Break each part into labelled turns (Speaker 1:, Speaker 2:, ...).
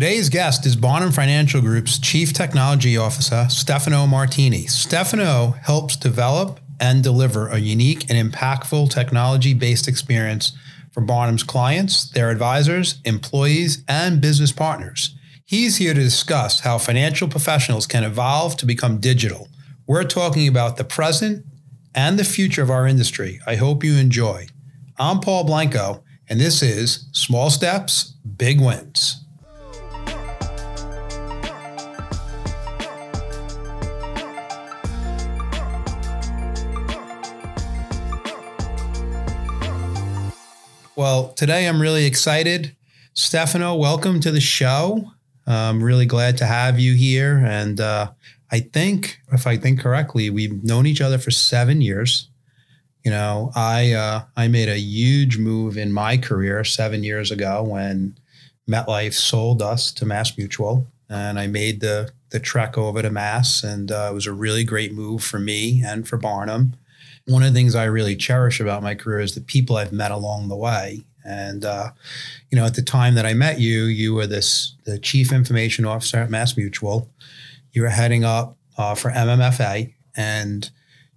Speaker 1: Today's guest is Barnum Financial Group's Chief Technology Officer, Stefano Martini. Stefano helps develop and deliver a unique and impactful technology based experience for Barnum's clients, their advisors, employees, and business partners. He's here to discuss how financial professionals can evolve to become digital. We're talking about the present and the future of our industry. I hope you enjoy. I'm Paul Blanco, and this is Small Steps, Big Wins. Well, today I'm really excited. Stefano, welcome to the show. I'm really glad to have you here. And uh, I think, if I think correctly, we've known each other for seven years. You know, I uh, I made a huge move in my career seven years ago when MetLife sold us to Mass Mutual, and I made the the trek over to Mass, and uh, it was a really great move for me and for Barnum one of the things I really cherish about my career is the people I've met along the way. And uh, you know, at the time that I met you, you were this the chief information officer at Mass Mutual. You were heading up uh, for MMFA, and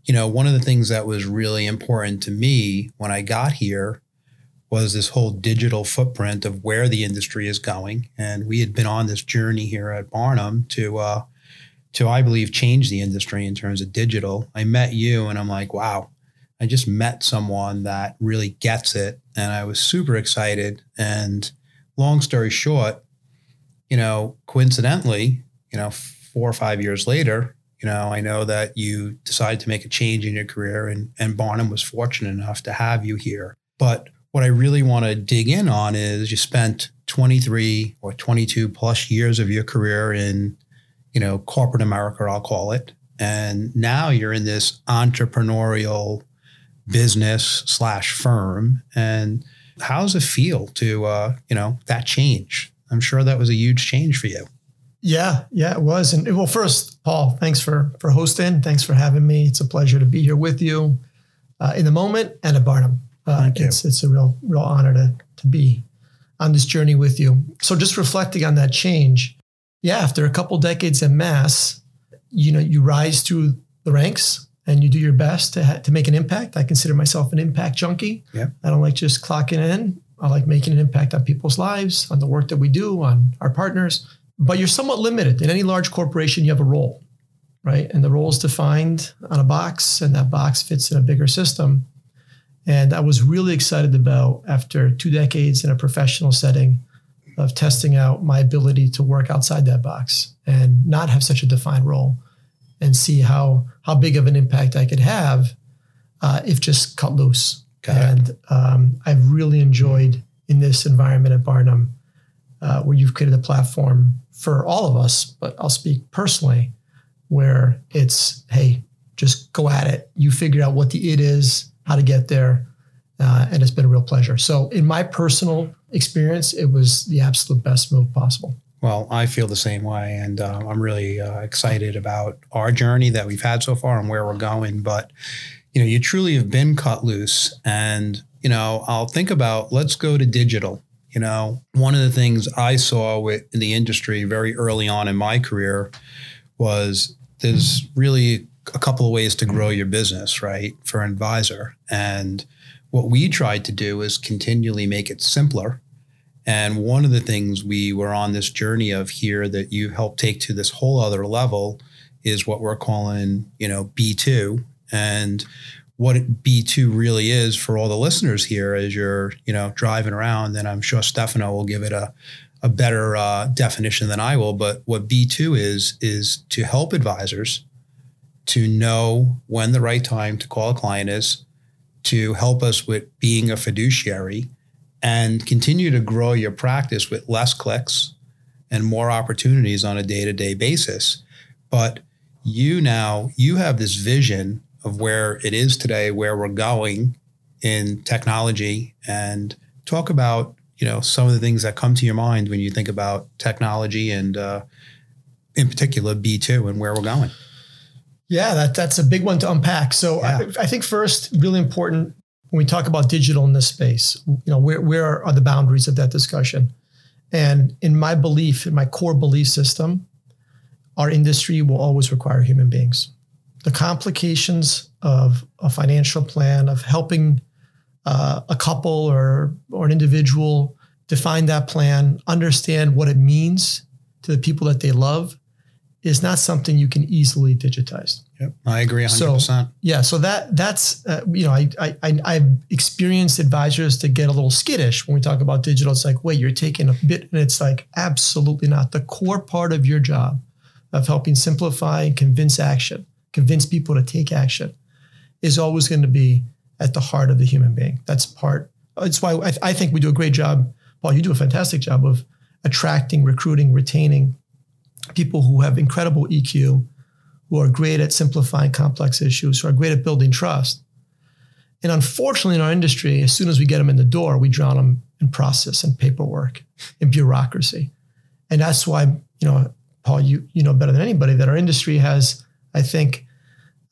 Speaker 1: you know, one of the things that was really important to me when I got here was this whole digital footprint of where the industry is going. And we had been on this journey here at Barnum to uh, to, I believe, change the industry in terms of digital. I met you and I'm like, wow, I just met someone that really gets it. And I was super excited. And long story short, you know, coincidentally, you know, four or five years later, you know, I know that you decided to make a change in your career and, and Barnum was fortunate enough to have you here. But what I really want to dig in on is you spent 23 or 22 plus years of your career in you know, corporate America, I'll call it. And now you're in this entrepreneurial business slash firm. And how does it feel to, uh, you know, that change? I'm sure that was a huge change for you.
Speaker 2: Yeah, yeah, it was. And well, first, Paul, thanks for for hosting. Thanks for having me. It's a pleasure to be here with you uh, in the moment and at Barnum. Uh, Thank you. It's it's a real real honor to to be on this journey with you. So just reflecting on that change, yeah, after a couple decades at Mass, you know, you rise through the ranks and you do your best to, ha- to make an impact. I consider myself an impact junkie.
Speaker 1: Yeah.
Speaker 2: I don't like just clocking in. I like making an impact on people's lives, on the work that we do, on our partners. But you're somewhat limited. In any large corporation, you have a role, right? And the role is defined on a box, and that box fits in a bigger system. And I was really excited about after two decades in a professional setting of testing out my ability to work outside that box and not have such a defined role and see how how big of an impact I could have uh, if just cut loose. Got and um, I've really enjoyed in this environment at Barnum uh, where you've created a platform for all of us, but I'll speak personally where it's, hey, just go at it. You figure out what the it is, how to get there. Uh, and it's been a real pleasure. So, in my personal experience, it was the absolute best move possible.
Speaker 1: Well, I feel the same way, and uh, I'm really uh, excited about our journey that we've had so far and where we're going. But you know, you truly have been cut loose, and you know, I'll think about let's go to digital. You know, one of the things I saw with, in the industry very early on in my career was there's really a couple of ways to grow your business, right, for an advisor, and what we tried to do is continually make it simpler and one of the things we were on this journey of here that you helped take to this whole other level is what we're calling, you know, B2. And what B2 really is for all the listeners here as you're, you know, driving around, and I'm sure Stefano will give it a, a better uh, definition than I will. But what B2 is, is to help advisors to know when the right time to call a client is, to help us with being a fiduciary and continue to grow your practice with less clicks and more opportunities on a day-to-day basis. But you now you have this vision of where it is today where we're going in technology. And talk about you know some of the things that come to your mind when you think about technology and uh, in particular b2 and where we're going.
Speaker 2: Yeah that, that's a big one to unpack. So yeah. I, I think first really important when we talk about digital in this space, you know, where, where are the boundaries of that discussion? And in my belief, in my core belief system, our industry will always require human beings. The complications of a financial plan, of helping uh, a couple or, or an individual define that plan, understand what it means to the people that they love, is not something you can easily digitize.
Speaker 1: Yep, I agree 100%.
Speaker 2: So, yeah, so that that's uh, you know I, I I've experienced advisors to get a little skittish when we talk about digital. It's like, wait, you're taking a bit, and it's like absolutely not. The core part of your job of helping simplify and convince action, convince people to take action, is always going to be at the heart of the human being. That's part. That's why I, I think we do a great job. Paul, you do a fantastic job of attracting, recruiting, retaining people who have incredible EQ, who are great at simplifying complex issues, who are great at building trust. And unfortunately, in our industry, as soon as we get them in the door, we drown them in process and paperwork and bureaucracy. And that's why, you know, Paul, you you know better than anybody that our industry has, I think,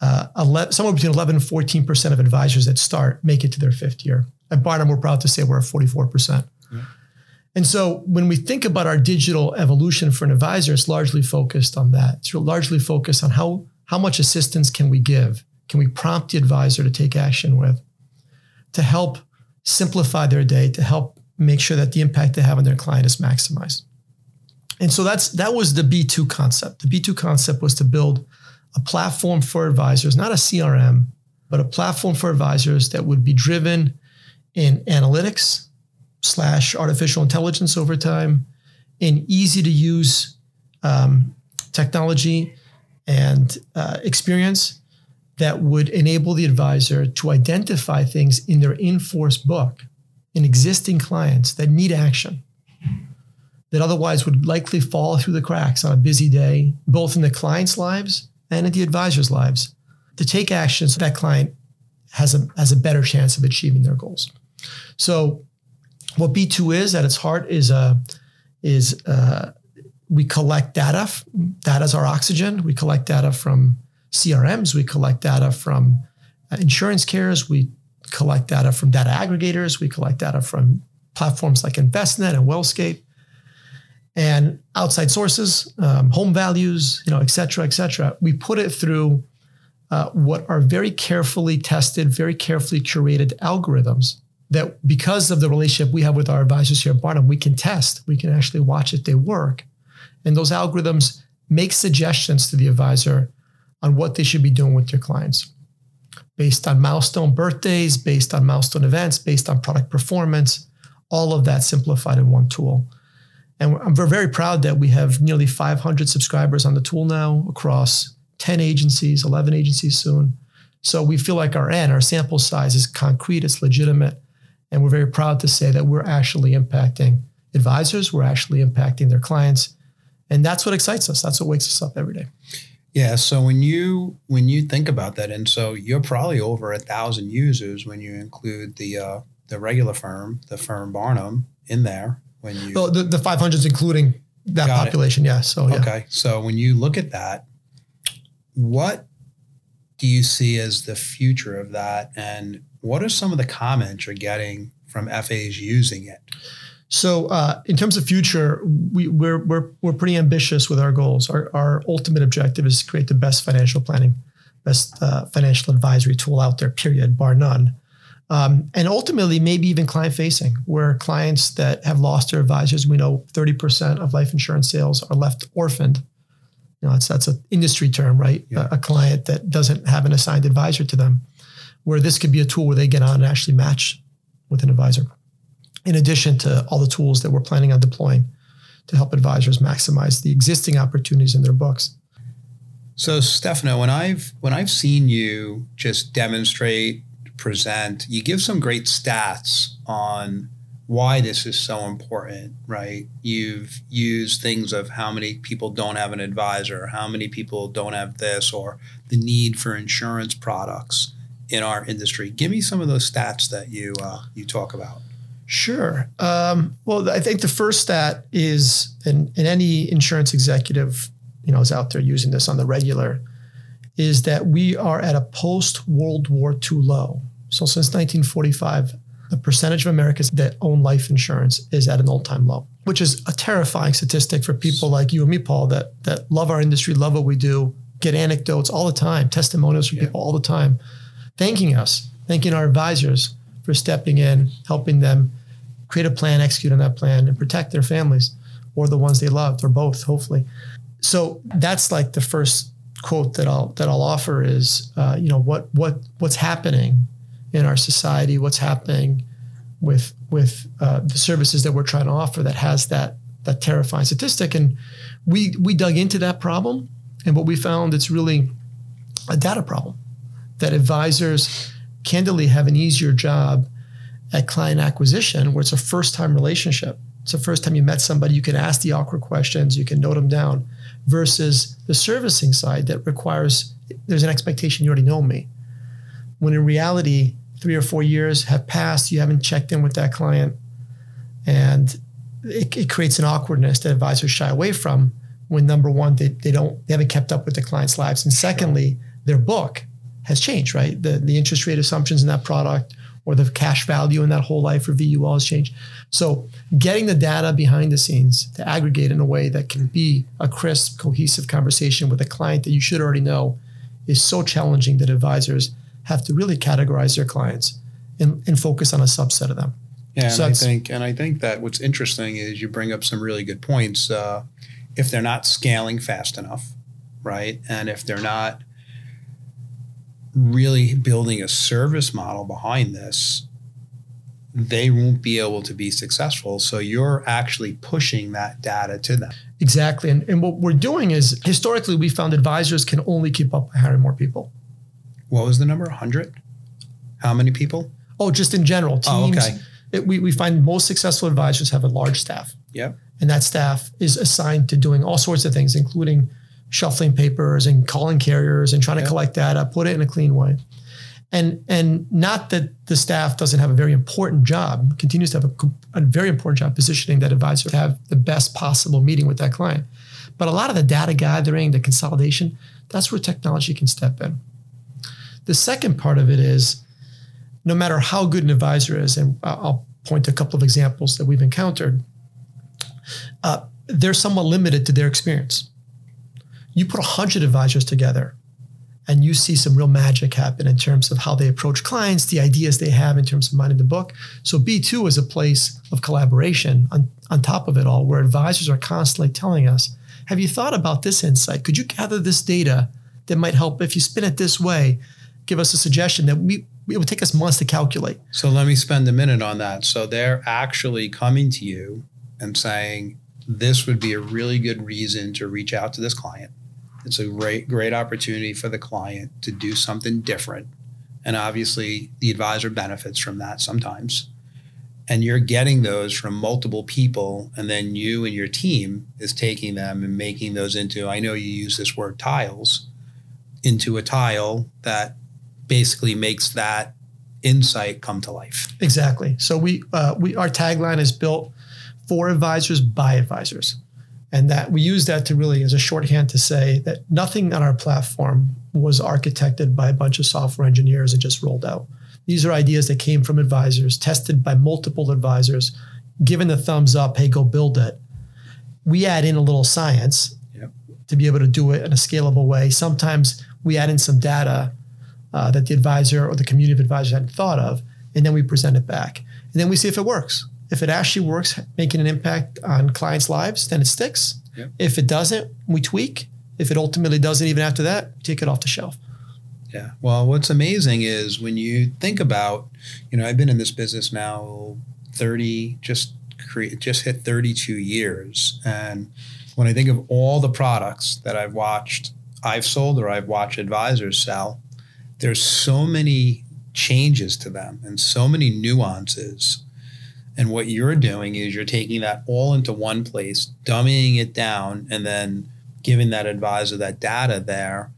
Speaker 2: uh, 11, somewhere between 11 and 14 percent of advisors that start make it to their fifth year. At Barnum, we're proud to say we're at 44 percent. And so when we think about our digital evolution for an advisor, it's largely focused on that. It's largely focused on how, how much assistance can we give? Can we prompt the advisor to take action with to help simplify their day, to help make sure that the impact they have on their client is maximized? And so that's that was the B2 concept. The B2 concept was to build a platform for advisors, not a CRM, but a platform for advisors that would be driven in analytics, slash artificial intelligence over time in easy to use um, technology and uh, experience that would enable the advisor to identify things in their in-force book in existing clients that need action that otherwise would likely fall through the cracks on a busy day both in the client's lives and in the advisor's lives to take actions so that client has a has a better chance of achieving their goals. So what B2 is at its heart is a is uh, we collect data. Data is our oxygen. We collect data from CRMs. We collect data from uh, insurance carriers. We collect data from data aggregators. We collect data from platforms like Envestnet and Wealthscape, and outside sources, um, home values, you know, et cetera, et cetera. We put it through uh, what are very carefully tested, very carefully curated algorithms that because of the relationship we have with our advisors here at Barnum, we can test, we can actually watch if they work. And those algorithms make suggestions to the advisor on what they should be doing with their clients based on milestone birthdays, based on milestone events, based on product performance, all of that simplified in one tool. And we're very proud that we have nearly 500 subscribers on the tool now across 10 agencies, 11 agencies soon. So we feel like our N, our sample size is concrete, it's legitimate, and we're very proud to say that we're actually impacting advisors, we're actually impacting their clients. And that's what excites us. That's what wakes us up every day.
Speaker 1: Yeah. So when you when you think about that, and so you're probably over a thousand users when you include the uh, the regular firm, the firm Barnum, in there. When you
Speaker 2: well, the, the 500s including that population, it. yeah. So yeah.
Speaker 1: okay. So when you look at that, what do you see as the future of that, and what are some of the comments you're getting from FAs using it?
Speaker 2: So, uh, in terms of future, we, we're, we're, we're pretty ambitious with our goals. Our, our ultimate objective is to create the best financial planning, best uh, financial advisory tool out there, period, bar none. Um, and ultimately, maybe even client facing, where clients that have lost their advisors, we know 30% of life insurance sales are left orphaned. You know, that's, that's an industry term, right? Yeah. A, a client that doesn't have an assigned advisor to them where this could be a tool where they get on and actually match with an advisor. In addition to all the tools that we're planning on deploying to help advisors maximize the existing opportunities in their books.
Speaker 1: So Stefano, when I've when I've seen you just demonstrate, present, you give some great stats on why this is so important, right? You've used things of how many people don't have an advisor, how many people don't have this, or the need for insurance products in our industry. Give me some of those stats that you uh, you talk about.
Speaker 2: Sure. Um, well, I think the first stat is, and, and any insurance executive, you know, is out there using this on the regular, is that we are at a post World War II low. So since 1945, the percentage of Americans that own life insurance is at an all-time low, which is a terrifying statistic for people like you and me, Paul, that that love our industry, love what we do, get anecdotes all the time, testimonials from
Speaker 1: Yeah.
Speaker 2: people all the time, thanking us, thanking our advisors for stepping in, helping them create a plan, execute on that plan, and protect their families or the ones they loved, or both, hopefully. So that's like the first quote that I'll that I'll offer is, uh, you know, what what what's happening in our society, what's happening with with uh, the services that we're trying to offer that has that that terrifying statistic, and we we dug into that problem, and what we found it's really a data problem that advisors candidly have an easier job at client acquisition where it's a first time relationship. It's the first time you met somebody, you can ask the awkward questions, you can note them down, versus the servicing side that requires there's an expectation you already know me. When in reality, three or four years have passed, you haven't checked in with that client, and it, it creates an awkwardness that advisors shy away from when number one, they, they don't they haven't kept up with the client's lives. And secondly, their book has changed, right? The the interest rate assumptions in that product or the cash value in that whole life or VUL has changed. So getting the data behind the scenes to aggregate in a way that can be a crisp, cohesive conversation with a client that you should already know is so challenging that advisors have to really categorize their clients and, and focus on a subset of them.
Speaker 1: Yeah, and I think and I think that what's interesting is you bring up some really good points. Uh, if they're not scaling fast enough, right, and if they're not really building a service model behind this, they won't be able to be successful. So you're actually pushing that data to them.
Speaker 2: Exactly. And, and what we're doing is historically we found advisors can only keep up by hiring more people.
Speaker 1: What was the number? 100? How many people?
Speaker 2: Oh, just in general,
Speaker 1: Oh, okay.
Speaker 2: it- we, we find most successful advisors have a large staff.
Speaker 1: Yep.
Speaker 2: And that staff is assigned to doing all sorts of things, including shuffling papers and calling carriers and trying to
Speaker 1: Yeah.
Speaker 2: collect data, put it in a clean way. And and not that the staff doesn't have a very important job, continues to have a, a very important job positioning that advisor to have the best possible meeting with that client. But a lot of the data gathering, the consolidation, that's where technology can step in. The second part of it is no matter how good an advisor is, and I'll point to a couple of examples that we've encountered, uh, they're somewhat limited to their experience. You put 100 advisors together and you see some real magic happen in terms of how they approach clients, the ideas they have in terms of minding the book. So B2 is a place of collaboration on, on top of it all, where advisors are constantly telling us, have you thought about this insight? Could you gather this data that might help if you spin it this way? Give us a suggestion that we it would take us months to calculate.
Speaker 1: So let me spend a minute on that. So they're actually coming to you and saying, this would be a really good reason to reach out to this client. It's a great, great opportunity for the client to do something different. And obviously, the advisor benefits from that sometimes. And you're getting those from multiple people. And then you and your team is taking them and making those into, I know you use this word tiles, into a tile that basically makes that insight come to life.
Speaker 2: Exactly. So we uh, we our tagline is built for advisors by advisors, and that we use that to really as a shorthand to say that nothing on our platform was architected by a bunch of software engineers and just rolled out. These are ideas that came from advisors, tested by multiple advisors, given the thumbs up, hey, go build it. We add in a little science
Speaker 1: Yep.
Speaker 2: to be able to do it in a scalable way. Sometimes we add in some data uh, that the advisor or the community of advisors hadn't thought of, and then we present it back. And then we see if it works. If it actually works, making an impact on clients' lives, then it sticks. If it doesn't, we tweak. If it ultimately doesn't, even after that, we take it off the shelf.
Speaker 1: Yeah. Well, what's amazing is when you think about, you know, I've been in this business now 30, just cre- just hit 32 years. And when I think of all the products that I've watched, I've sold or I've watched advisors sell, there's so many changes to them and so many nuances. And what you're doing is you're taking that all into one place, dummying it down, and then giving that advisor that data there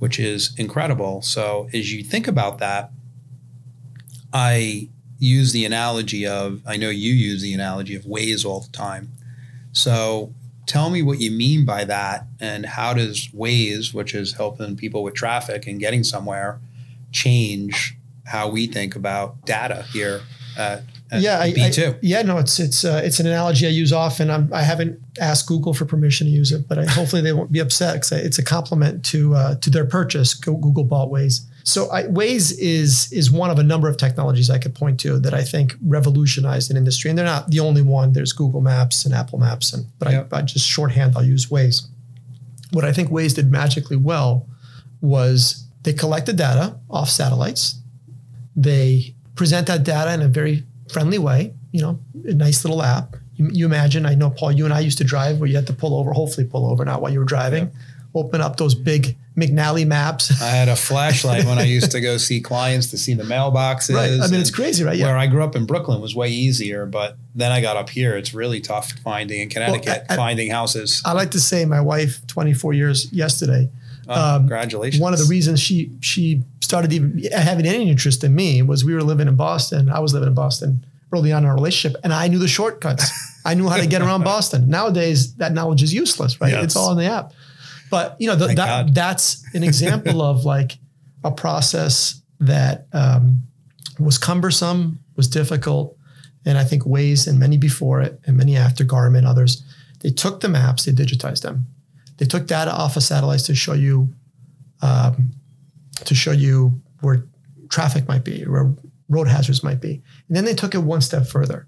Speaker 1: which is incredible. So as you think about that, I use the analogy of I know you use the analogy of Waze all the time. So tell me what you mean by that and how does Waze, which is helping people with traffic and getting somewhere, change how we think about data here at,
Speaker 2: yeah, I,
Speaker 1: B2.
Speaker 2: I, yeah, no, it's it's uh, it's an analogy I use often. I'm, I haven't asked Google for permission to use it, but I, hopefully they won't be upset because it's a compliment to uh, to their purchase. Google bought Waze, so I, Waze is is one of a number of technologies I could point to that I think revolutionized an industry, and they're not the only one. There's Google Maps and Apple Maps, and but yep. I, I just shorthand I'll use Waze. What I think Waze did magically well was they collected data off satellites. They present that data in a very friendly way, you know, a nice little app. You, you, imagine, I know, Paul, you and I used to drive where you had to pull over, hopefully pull over, not while you were driving. Yeah. Open up those big McNally maps.
Speaker 1: I had a flashlight when I used to go see clients to see the mailboxes.
Speaker 2: Right. I mean, it's crazy, right?
Speaker 1: Yeah. Where I grew up in Brooklyn was way easier, but then I got up here. It's really tough finding in Connecticut, well, I, I, finding houses.
Speaker 2: I like to say my wife, 24 years yesterday,
Speaker 1: Oh, um, congratulations.
Speaker 2: One of the reasons she she started even having any interest in me was we were living in Boston. I was living in Boston early on in our relationship, and I knew the shortcuts. I knew how to get around Boston. Nowadays, that knowledge is useless, right? Yes. It's all in the app. But you know, the, that, that's an example of like a process that um, was cumbersome, was difficult, and I think Waze and many before it, and many after Garmin, others, they took the maps, they digitized them, they took data off of satellites to show you um, to show you where traffic might be, where road hazards might be. And then they took it one step further.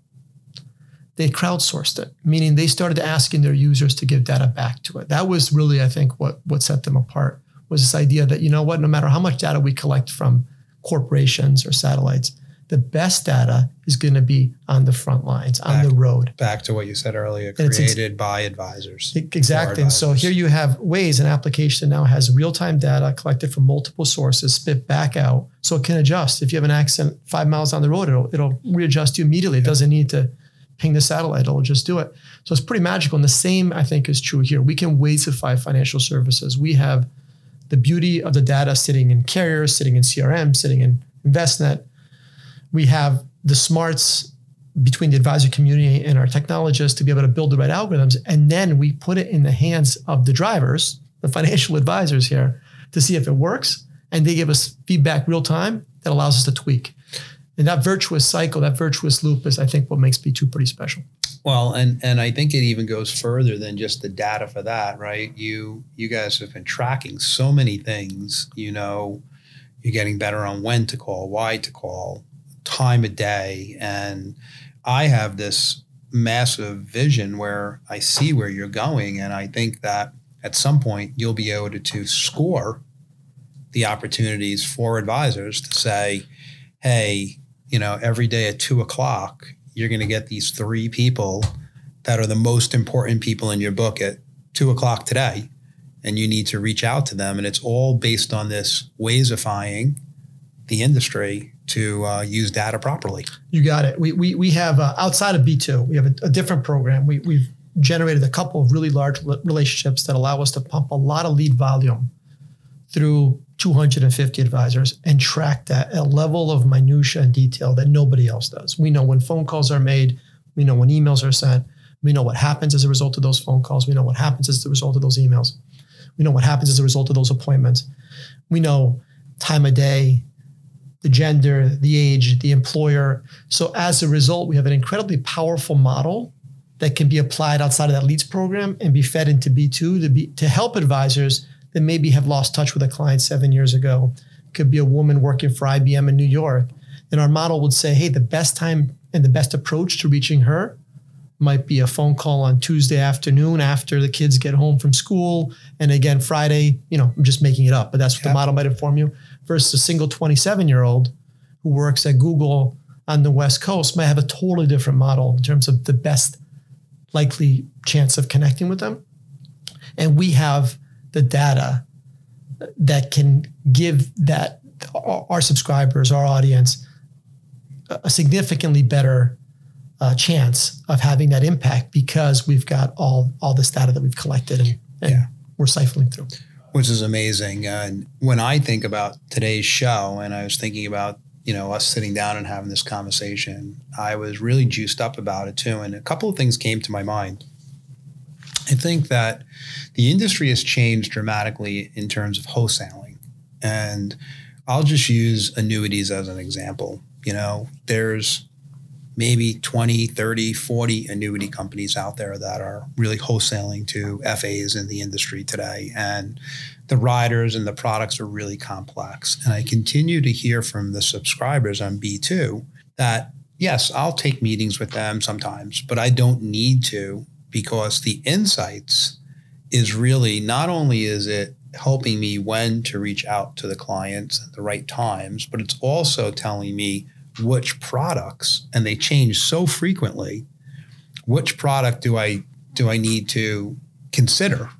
Speaker 2: They crowdsourced it, meaning they started asking their users to give data back to it. That was really, I think, what, what set them apart was this idea that, you know what, no matter how much data we collect from corporations or satellites, the best data is going to be on the front lines, on the road.
Speaker 1: Back to what you said earlier, created ex- by advisors.
Speaker 2: Exactly. And so here you have Waze, an application now has real time data collected from multiple sources, spit back out so it can adjust. If you have an accident five miles down the road, it'll, it'll readjust you immediately. It doesn't need to ping the satellite, it'll just do it. So it's pretty magical. And the same, I think, is true here. We can Wazeify financial services. We have the beauty of the data sitting in carriers, sitting in CRM, sitting in Envestnet we have the smarts between the advisor community and our technologists to be able to build the right algorithms. And then we put it in the hands of the drivers, the financial advisors here, to see if it works. And they give us feedback real time that allows us to tweak. And that virtuous cycle, that virtuous loop is, I think, what makes B2 pretty special.
Speaker 1: Well, and and I think it even goes further than just the data for that, right? You you guys have been tracking so many things. You know, you're getting better on when to call, why to call, time of day. And I have this massive vision where I see where you're going. And I think that at some point you'll be able to, to score the opportunities for advisors to say, hey, you know, every day at two o'clock, you're going to get these three people that are the most important people in your book at two o'clock today. And you need to reach out to them. And it's all based on this Wazeifying the industry to uh, use data properly.
Speaker 2: You got it. We, we, we have uh, outside of B2, we have a, a, different program. We, we've generated a couple of really large relationships that allow us to pump a lot of lead volume through 250 advisors and track that at a level of minutia and detail that nobody else does. We know when phone calls are made, we know when emails are sent, we know what happens as a result of those phone calls, we know what happens as a result of those emails, we know what happens as a result of those appointments. We know time of day, the gender, the age, the employer. So as a result, we have an incredibly powerful model that can be applied outside of that leads program and be fed into B2 to be to help advisors that maybe have lost touch with a client seven years ago. Could be a woman working for IBM in New York. And our model would say, hey, the best time and the best approach to reaching her might be a phone call on Tuesday afternoon after the kids get home from school. And again, Friday, you know, I'm just making it up, but that's what the model might inform you versus a single 27 year old who works at Google on the West Coast might have a totally different model in terms of the best likely chance of connecting with them. And we have the data that can give that our subscribers, our audience, a significantly better uh, chance of having that impact because we've got all all this data that we've collected and, and yeah. we're siphoning through
Speaker 1: which is amazing. And when I think about today's show, and I was thinking about you know us sitting down and having this conversation, I was really juiced up about it too. And a couple of things came to my mind. I think that the industry has changed dramatically in terms of wholesaling, and I'll just use annuities as an example. You know, there's maybe 20, 30, 40 annuity companies out there that are really wholesaling to FAs in the industry today. And the riders and the products are really complex. And I continue to hear from the subscribers on B2 that, yes, I'll take meetings with them sometimes, but I don't need to because the insights is really not only is it helping me when to reach out to the clients at the right times, but it's also telling me which products, and they change so frequently, which product do I do I need to consider?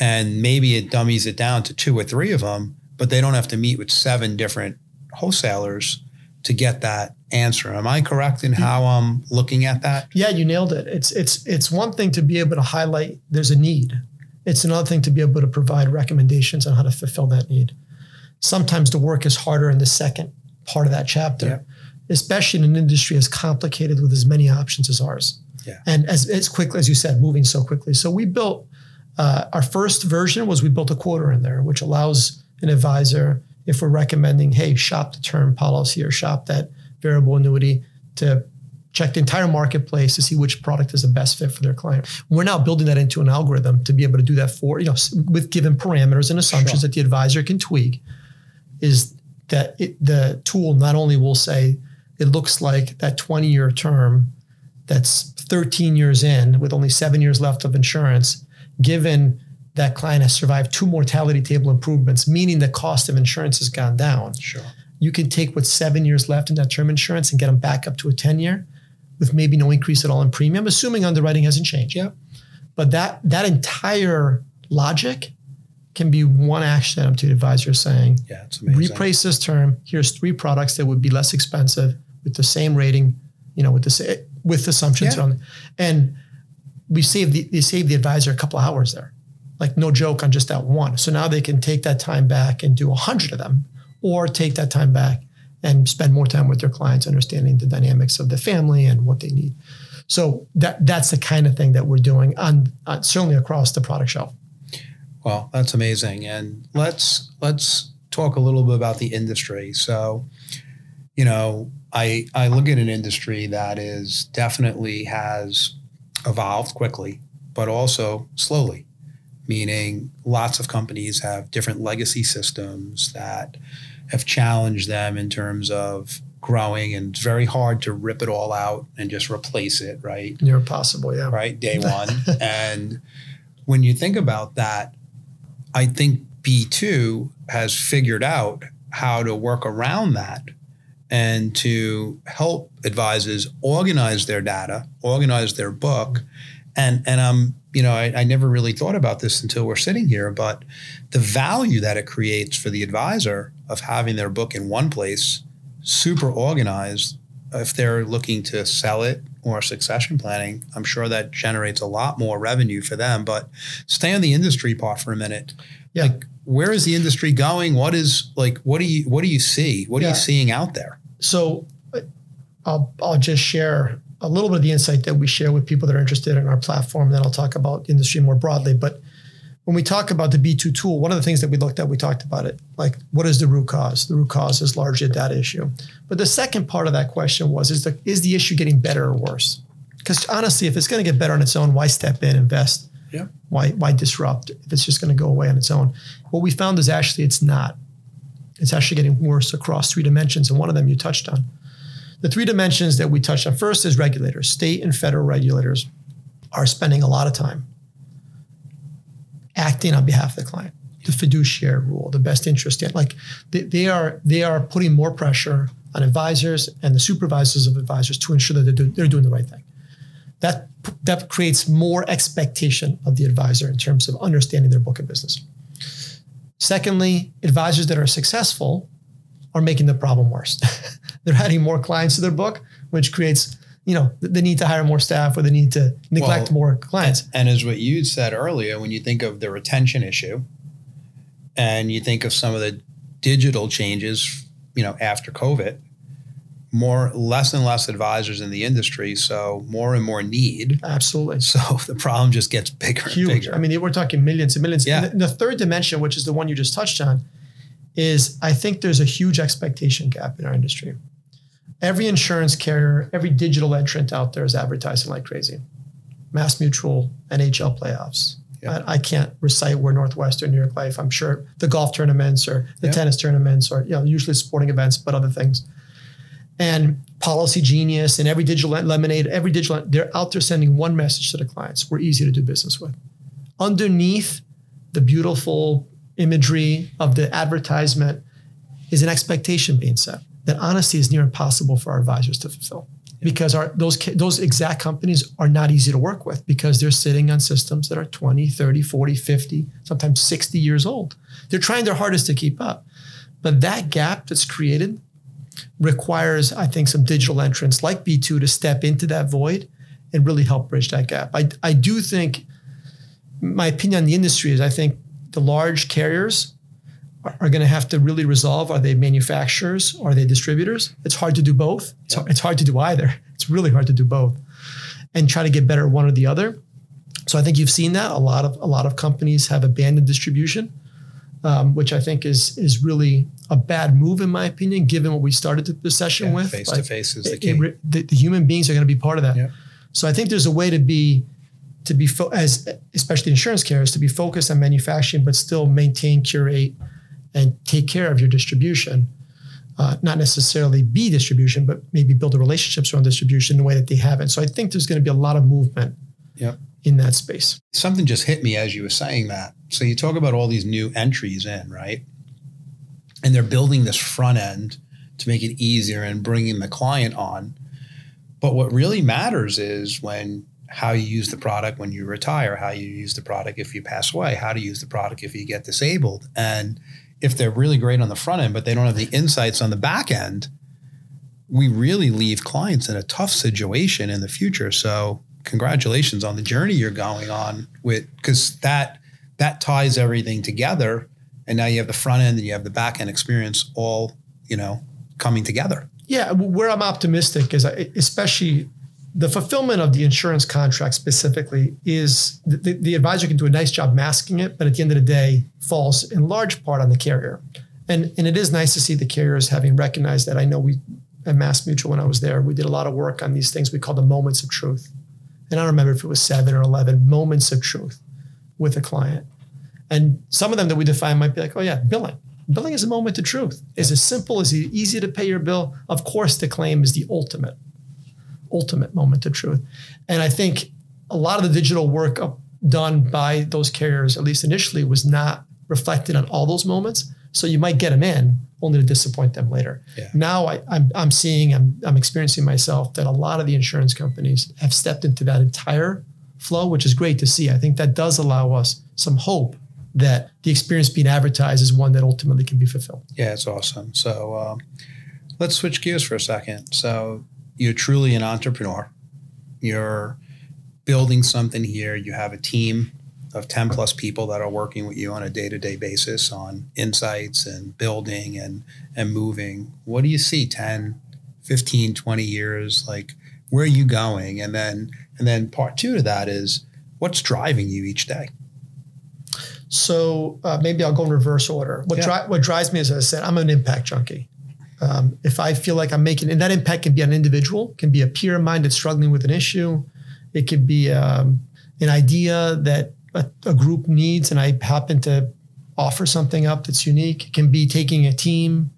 Speaker 1: And maybe it dummies it down to two or three of them, but they don't have to meet with seven different wholesalers to get that answer. Am I correct in how I'm looking at that?
Speaker 2: Yeah, you nailed it. It's it's it's one thing to be able to highlight there's a need. It's another thing to be able to provide recommendations on how to fulfill that need. Sometimes the work is harder in the second part of that chapter, yeah. especially in an industry as complicated with as many options as ours.
Speaker 1: Yeah.
Speaker 2: And as, as quickly as you said, moving so quickly. So we built uh, our first version was we built a quoter in there, which allows an advisor, if we're recommending, hey, shop the term policy or shop that variable annuity, to check the entire marketplace to see which product is the best fit for their client. We're now building that into an algorithm to be able to do that for, you know, with given parameters and assumptions sure. that the advisor can tweak. Is that it, the tool not only will say it looks like that 20 year term that's 13 years in with only seven years left of insurance, given that client has survived two mortality table improvements, meaning the cost of insurance has gone down.
Speaker 1: Sure.
Speaker 2: You can take what's seven years left in that term insurance and get them back up to a 10 year with maybe no increase at all in premium, assuming underwriting hasn't changed.
Speaker 1: Yeah.
Speaker 2: But that that entire logic can be one action item to the advisor saying,
Speaker 1: yeah, it's amazing.
Speaker 2: reprice this term. Here's three products that would be less expensive with the same rating, you know, with the with assumptions yeah. on, and we save the they save the advisor a couple hours there, like no joke on just that one. So now they can take that time back and do a hundred of them, or take that time back and spend more time with their clients, understanding the dynamics of the family and what they need. So that that's the kind of thing that we're doing on, on certainly across the product shelf.
Speaker 1: Well, that's amazing. And let's let's talk a little bit about the industry. So, you know, I I look at an industry that is definitely has evolved quickly, but also slowly. Meaning lots of companies have different legacy systems that have challenged them in terms of growing and it's very hard to rip it all out and just replace it, right?
Speaker 2: Near possible, yeah.
Speaker 1: Right, day one. and when you think about that, I think B2 has figured out how to work around that and to help advisors organize their data, organize their book. And, and I'm, you know, I, I never really thought about this until we're sitting here, but the value that it creates for the advisor of having their book in one place, super organized, if they're looking to sell it or succession planning, I'm sure that generates a lot more revenue for them. But stay on the industry part for a minute.
Speaker 2: Yeah.
Speaker 1: Like, where is the industry going? What is like? What do you what do you see? What yeah. are you seeing out there?
Speaker 2: So, uh, I'll I'll just share a little bit of the insight that we share with people that are interested in our platform. Then I'll talk about the industry more broadly. But when we talk about the B2 tool, one of the things that we looked at, we talked about it, like what is the root cause? The root cause is largely a data issue. But the second part of that question was, is the, is the issue getting better or worse? Because honestly, if it's going to get better on its own, why step in, invest?
Speaker 1: Yeah.
Speaker 2: Why, why disrupt if it's just going to go away on its own? What we found is actually it's not. It's actually getting worse across three dimensions. And one of them you touched on. The three dimensions that we touched on first is regulators. State and federal regulators are spending a lot of time acting on behalf of the client. The fiduciary rule, the best interest, in like they, they are they are putting more pressure on advisors and the supervisors of advisors to ensure that they're, do, they're doing the right thing. That that creates more expectation of the advisor in terms of understanding their book of business. Secondly, advisors that are successful are making the problem worse. they're adding more clients to their book, which creates you know, the need to hire more staff or the need to neglect well, more clients.
Speaker 1: And as what you said earlier, when you think of the retention issue and you think of some of the digital changes, you know, after COVID, more less and less advisors in the industry, so more and more need.
Speaker 2: Absolutely.
Speaker 1: So the problem just gets bigger
Speaker 2: Huge.
Speaker 1: and bigger.
Speaker 2: I mean, we're talking millions and millions.
Speaker 1: Yeah.
Speaker 2: And the third dimension, which is the one you just touched on, is I think there's a huge expectation gap in our industry every insurance carrier, every digital entrant out there is advertising like crazy. Mass Mutual, NHL playoffs.
Speaker 1: Yeah.
Speaker 2: I, I can't recite where Northwestern, New York Life. I'm sure the golf tournaments or the
Speaker 1: Yeah.
Speaker 2: tennis tournaments or you know usually sporting events, but other things. And Policygenius and every digital lemonade, every digital they're out there sending one message to the clients: we're easy to do business with. Underneath the beautiful imagery of the advertisement is an expectation being set that honesty is near impossible for our advisors to fulfill. Because our those those exact companies are not easy to work with because they're sitting on systems that are 20 30 40 50 sometimes 60 years old. They're trying their hardest to keep up. But that gap that's created requires i think some digital entrants like b2 to step into that void and really help bridge that gap. I, I do think my opinion on the industry is i think the large carriers are- going to have to really resolve are they manufacturers? Or are they distributors? It's hard to do both. It's, hard, it's hard to do either. It's really hard to do both and try to get better at one or the other. So i think you've seen that. A lot of a lot of companies have abandoned distribution um, which i think is is really a bad move in my opinion given what we started the session with.
Speaker 1: Face to
Speaker 2: Like,
Speaker 1: face is the key.
Speaker 2: it the, the human beings are going to be part of that.
Speaker 1: Yeah.
Speaker 2: so i think there's a way to be to be fo- as especially insurance carriers to be focused on manufacturing but still maintain curate and take care of your distribution uh, not necessarily be distribution but maybe build the relationships around distribution in a way that they haven't so i think there's going to be a lot of movement
Speaker 1: Yep.
Speaker 2: in that space
Speaker 1: Something just hit me as you were saying that. So you talk about all these new entries in, right? And they're building this front end to make it easier and bringing the client on. But what really matters is when how you use the product when you retire, how you use the product if you pass away, how to use the product if you get disabled. And if they're really great on the front end, but they don't have the insights on the back end, we really leave clients in a tough situation in the future. So congratulations on the journey you're going on with because that that ties everything together. And now you have the front end and you have the back end experience all, you know, coming together.
Speaker 2: Yeah, where I'm optimistic is, especially the fulfillment of the insurance contract specifically, is the, the, advisor can do a nice job masking it, but at the end of the day, falls in large part on the carrier. And and it is nice to see the carriers having recognized that. I know we at Mass Mutual when I was there, we did a lot of work on these things we call the moments of truth. And I don't remember if it was seven or eleven moments of truth with a client. And some of them that we define might be like, oh yeah, billing. Billing is a moment of truth. Is as simple as easy to pay your bill. Of course, the claim is the ultimate, ultimate moment of truth. And I think a lot of the digital work done by those carriers, at least initially, was not reflected on all those moments. So you might get them in only to disappoint them later.
Speaker 1: Yeah.
Speaker 2: Now I, I'm, I'm seeing, I'm, I'm experiencing myself that a lot of the insurance companies have stepped into that entire flow, which is great to see. I think that does allow us some hope that the experience being advertised is one that ultimately can be fulfilled.
Speaker 1: Yeah, it's awesome. So um, let's switch gears for a second. So you're truly an entrepreneur. You're building something here. You have a team of 10 plus people that are working with you on a day-to-day basis on insights and building and and moving. What do you see 10, 15, 20 years like where are you going? And then and then part 2 to that is what's driving you each day?
Speaker 2: So uh, maybe I'll go in reverse order. What,
Speaker 1: Yeah.
Speaker 2: dri- what drives me, as I said, I'm an impact junkie. Um, if I feel like I'm making, and that impact can be an individual, can be a peer of mine that's struggling with an issue. It could be um, an idea that a, a group needs, and I happen to offer something up that's unique. It can be taking a team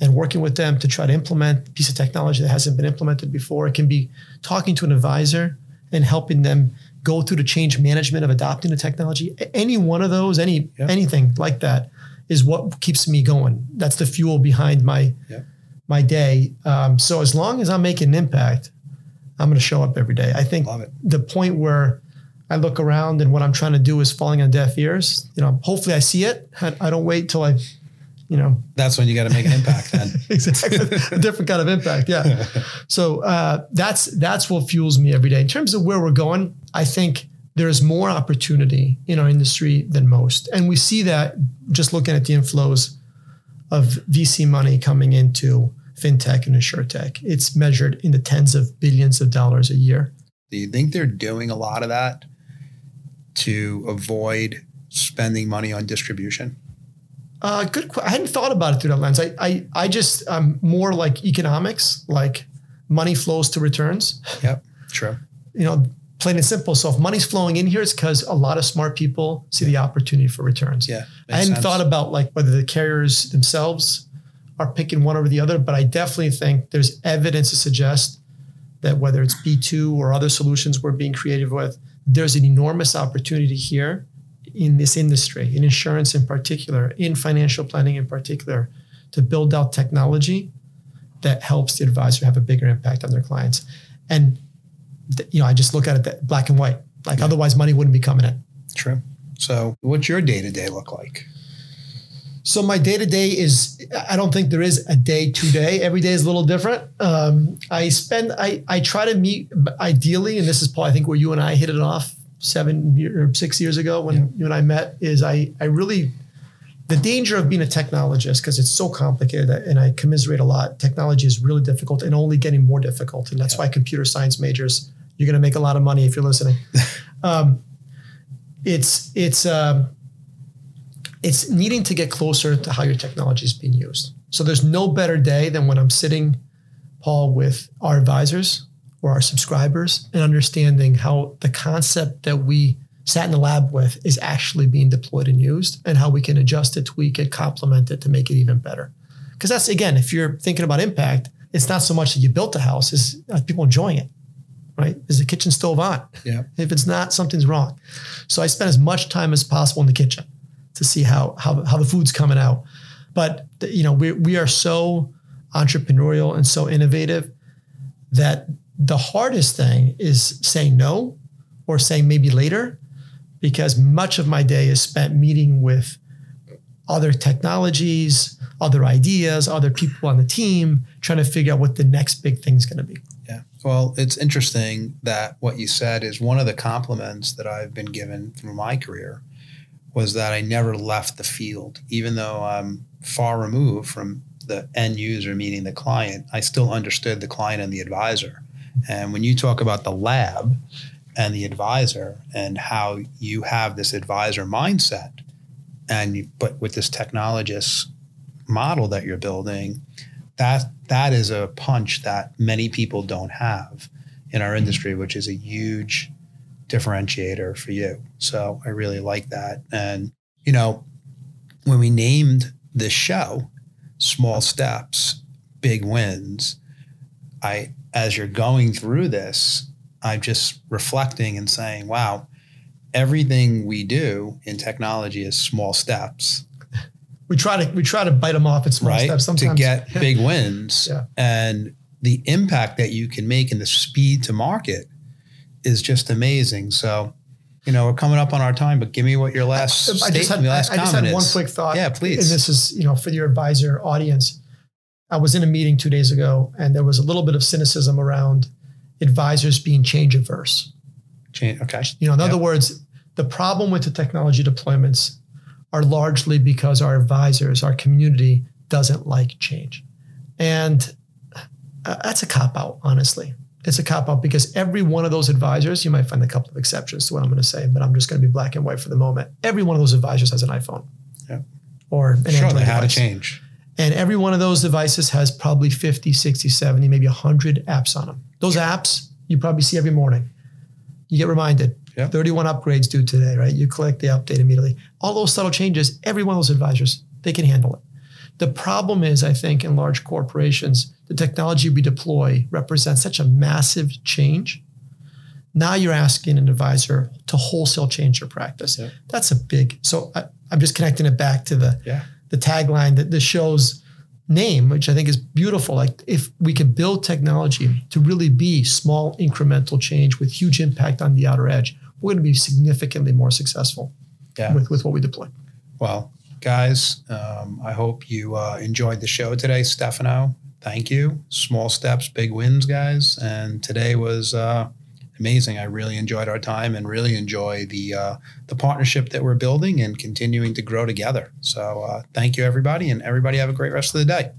Speaker 2: and working with them to try to implement a piece of technology that hasn't been implemented before. It can be talking to an advisor and helping them go through the change management of adopting the technology. Any one of those, any
Speaker 1: Yeah.
Speaker 2: anything like that, is what keeps me going. That's the fuel behind my
Speaker 1: Yeah.
Speaker 2: my day. Um, so as long as I'm making an impact, I'm going to show up every day. I think the point where I look around and what I'm trying to do is falling on deaf ears. You know, hopefully I see it. I, I don't wait till I, you know,
Speaker 1: That's when you got to make an impact then.
Speaker 2: exactly a different kind of impact. Yeah. So uh, that's that's what fuels me every day. In terms of where we're going, I think there's more opportunity in our industry than most, and we see that just looking at the inflows of VC money coming into fintech and insurtech. It's measured in the tens of billions of dollars a year.
Speaker 1: Do you think they're doing a lot of that to avoid spending money on distribution?
Speaker 2: Uh, good. I hadn't thought about it through that lens. I, I, I just, I'm more like economics, like money flows to returns.
Speaker 1: Yep. True.
Speaker 2: You know, plain and simple. So if money's flowing in here, it's because a lot of smart people see the opportunity for returns.
Speaker 1: Yeah.
Speaker 2: I hadn't sense. thought about like whether the carriers themselves are picking one over the other, but I definitely think there's evidence to suggest that whether it's B2 or other solutions we're being creative with, there's an enormous opportunity here in this industry, in insurance in particular, in financial planning in particular, to build out technology that helps the advisor have a bigger impact on their clients. And you know, I just look at it that black and white. Like yeah. otherwise, money wouldn't be coming in.
Speaker 1: True. So, what's your day to day look like?
Speaker 2: So my day to day is I don't think there is a day to day. Every day is a little different. Um, I spend I I try to meet ideally, and this is Paul. I think where you and I hit it off seven or six years ago when yeah. you and I met is I I really the danger of being a technologist because it's so complicated and I commiserate a lot. Technology is really difficult and only getting more difficult, and that's yeah. why computer science majors you're going to make a lot of money if you're listening. um, it's it's um, it's needing to get closer to how your technology is being used. So there's no better day than when I'm sitting, Paul, with our advisors or our subscribers and understanding how the concept that we sat in the lab with is actually being deployed and used and how we can adjust it, tweak it, complement it to make it even better. Because that's again, if you're thinking about impact, it's not so much that you built the house, is people enjoying it right? Is the kitchen stove on?
Speaker 1: Yeah.
Speaker 2: If it's not, something's wrong. So I spend as much time as possible in the kitchen to see how how, how the food's coming out. But you know, we we are so entrepreneurial and so innovative that the hardest thing is saying no or saying maybe later because much of my day is spent meeting with other technologies, other ideas, other people on the team, trying to figure out what the next big thing is going to be.
Speaker 1: Well, it's interesting that what you said is one of the compliments that I've been given through my career was that I never left the field. Even though I'm far removed from the end user, meaning the client, I still understood the client and the advisor. And when you talk about the lab and the advisor and how you have this advisor mindset, and you, but with this technologist model that you're building, that that is a punch that many people don't have in our industry, which is a huge differentiator for you. So I really like that. And you know, when we named this show, small steps, big wins, I as you're going through this, I'm just reflecting and saying, wow, everything we do in technology is small steps
Speaker 2: we try to we try to bite them off at small
Speaker 1: right?
Speaker 2: steps
Speaker 1: sometimes. to get big wins.
Speaker 2: yeah.
Speaker 1: And the impact that you can make and the speed to market is just amazing. So, you know, we're coming up on our time, but give me what your last I, I just had, last
Speaker 2: I, I just had one quick thought.
Speaker 1: Yeah, please.
Speaker 2: And this is, you know, for your advisor audience. I was in a meeting two days ago and there was a little bit of cynicism around advisors being change averse.
Speaker 1: Change, okay.
Speaker 2: You know, in yep. other words, the problem with the technology deployments are largely because our advisors, our community doesn't like change. And uh, that's a cop out, honestly. It's a cop out because every one of those advisors, you might find a couple of exceptions to what I'm going to say, but I'm just going to be black and white for the moment. Every one of those advisors has an iPhone.
Speaker 1: Yeah.
Speaker 2: Or an
Speaker 1: sure, Android they had to change.
Speaker 2: And every one of those devices has probably 50, 60, 70, maybe 100 apps on them. Those apps you probably see every morning. You get reminded,
Speaker 1: yeah.
Speaker 2: 31 upgrades due today, right? You click the update immediately. All those subtle changes, every one of those advisors, they can handle it. The problem is, I think, in large corporations, the technology we deploy represents such a massive change. Now you're asking an advisor to wholesale change your practice.
Speaker 1: Yeah.
Speaker 2: That's a big. So I, am just connecting it back to the
Speaker 1: yeah.
Speaker 2: the tagline that the show's name, which I think is beautiful. Like if we could build technology to really be small incremental change with huge impact on the outer edge, we're going to be significantly more successful
Speaker 1: yeah.
Speaker 2: with, with what we deploy.
Speaker 1: Well, guys, um, I hope you uh, enjoyed the show today. Stefano, thank you. Small steps, big wins, guys. And today was uh, amazing. I really enjoyed our time and really enjoy the uh, the partnership that we're building and continuing to grow together. So uh, thank you, everybody, and everybody have a great rest of the day.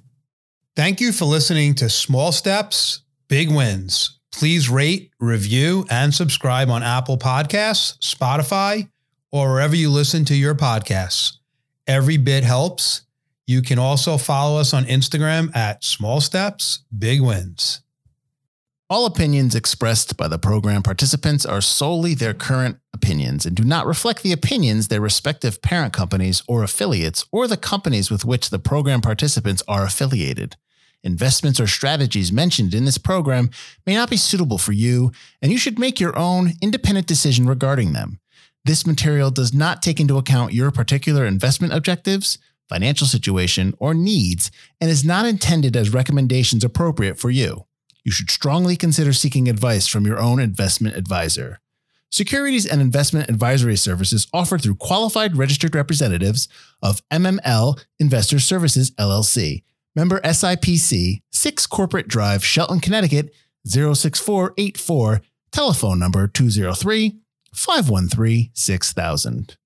Speaker 1: Thank you for listening to Small Steps, Big Wins. Please rate, review, and subscribe on Apple Podcasts, Spotify, or wherever you listen to your podcasts. Every bit helps. You can also follow us on Instagram at Small Steps, Big Wins.
Speaker 3: All opinions expressed by the program participants are solely their current opinions and do not reflect the opinions their respective parent companies or affiliates or the companies with which the program participants are affiliated. Investments or strategies mentioned in this program may not be suitable for you, and you should make your own independent decision regarding them. This material does not take into account your particular investment objectives, financial situation, or needs, and is not intended as recommendations appropriate for you you should strongly consider seeking advice from your own investment advisor. Securities and investment advisory services offered through qualified registered representatives of MML Investor Services LLC, member SIPC, 6 Corporate Drive, Shelton, Connecticut 06484, telephone number 203 513 6000.